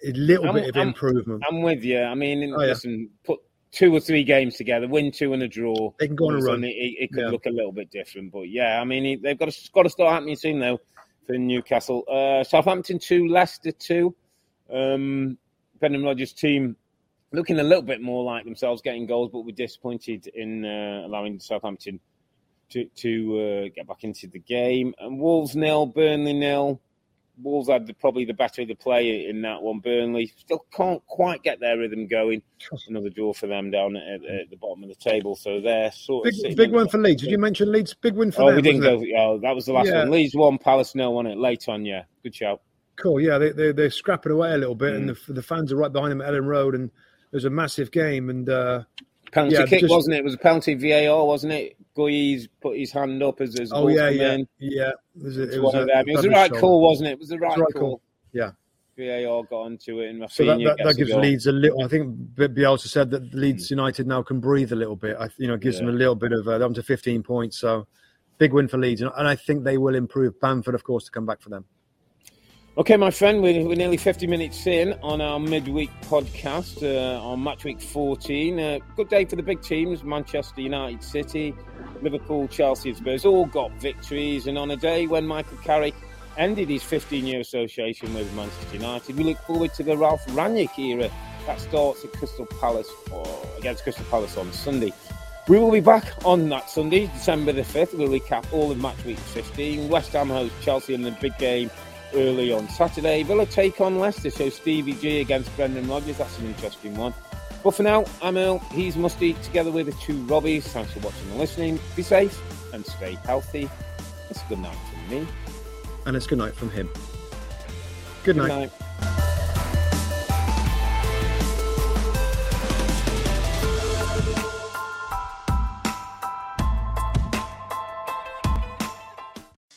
a little I'm, bit of I'm, improvement i'm with you i mean oh, listen yeah. put two or three games together win two and a draw they can go on a run it, it could yeah. look a little bit different but yeah i mean they've got to, got to start happening soon though for newcastle uh, southampton 2 leicester 2 um, brendan rodgers team looking a little bit more like themselves getting goals, but we're disappointed in uh, allowing Southampton to to uh, get back into the game. And Wolves nil, Burnley nil. Wolves had the, probably the better of the play in that one. Burnley still can't quite get their rhythm going. Another draw for them down at, at the bottom of the table. So they're sort of big, big one for Leeds. Did you mention Leeds? Big win for Leeds. oh, them. we didn't go. Oh, that was the last yeah. one. Leeds won, Palace nil on it late on. Yeah, good shout. Cool. Yeah, they, they they're scrapping away a little bit, mm. and the, the fans are right behind them at Elland Road, and there's a massive game, and uh, penalty yeah, kick, just, wasn't it? It was a penalty VAR, wasn't it? Guiz put his hand up as as oh yeah yeah in. yeah. It was, a, it was, a, it was the right call, wasn't it? It was the right, right call. call. Yeah. VAR got onto it, and so that, that, that gives Leeds a little. I think Bielsa said that Leeds hmm. United now can breathe a little bit. I, you know, gives yeah. them a little bit of uh, them to 15 points. So big win for Leeds, and, and I think they will improve. Bamford, of course, to come back for them. Okay, my friend, we're, we're, nearly 50 minutes in on our midweek podcast uh, on match week 14. Uh, good day for the big teams Manchester United City, Liverpool, Chelsea, Spurs all got victories. And on a day when Michael Carrick ended his 15 year association with Manchester United, we look forward to the Ralf Rangnick era that starts at Crystal Palace or against Crystal Palace on Sunday. We will be back on that Sunday, December the 5th. We'll recap all of match week 15. West Ham host Chelsea in the big game early on Saturday. Villa take on Leicester, so Stevie G against Brendan Rodgers. That's an interesting one. But for now, I'm Earle, he's Musty, together with the two Robbies. Thanks for watching and listening. Be safe and stay healthy. It's a good night from me. And it's a good night from him. Good, good night. night.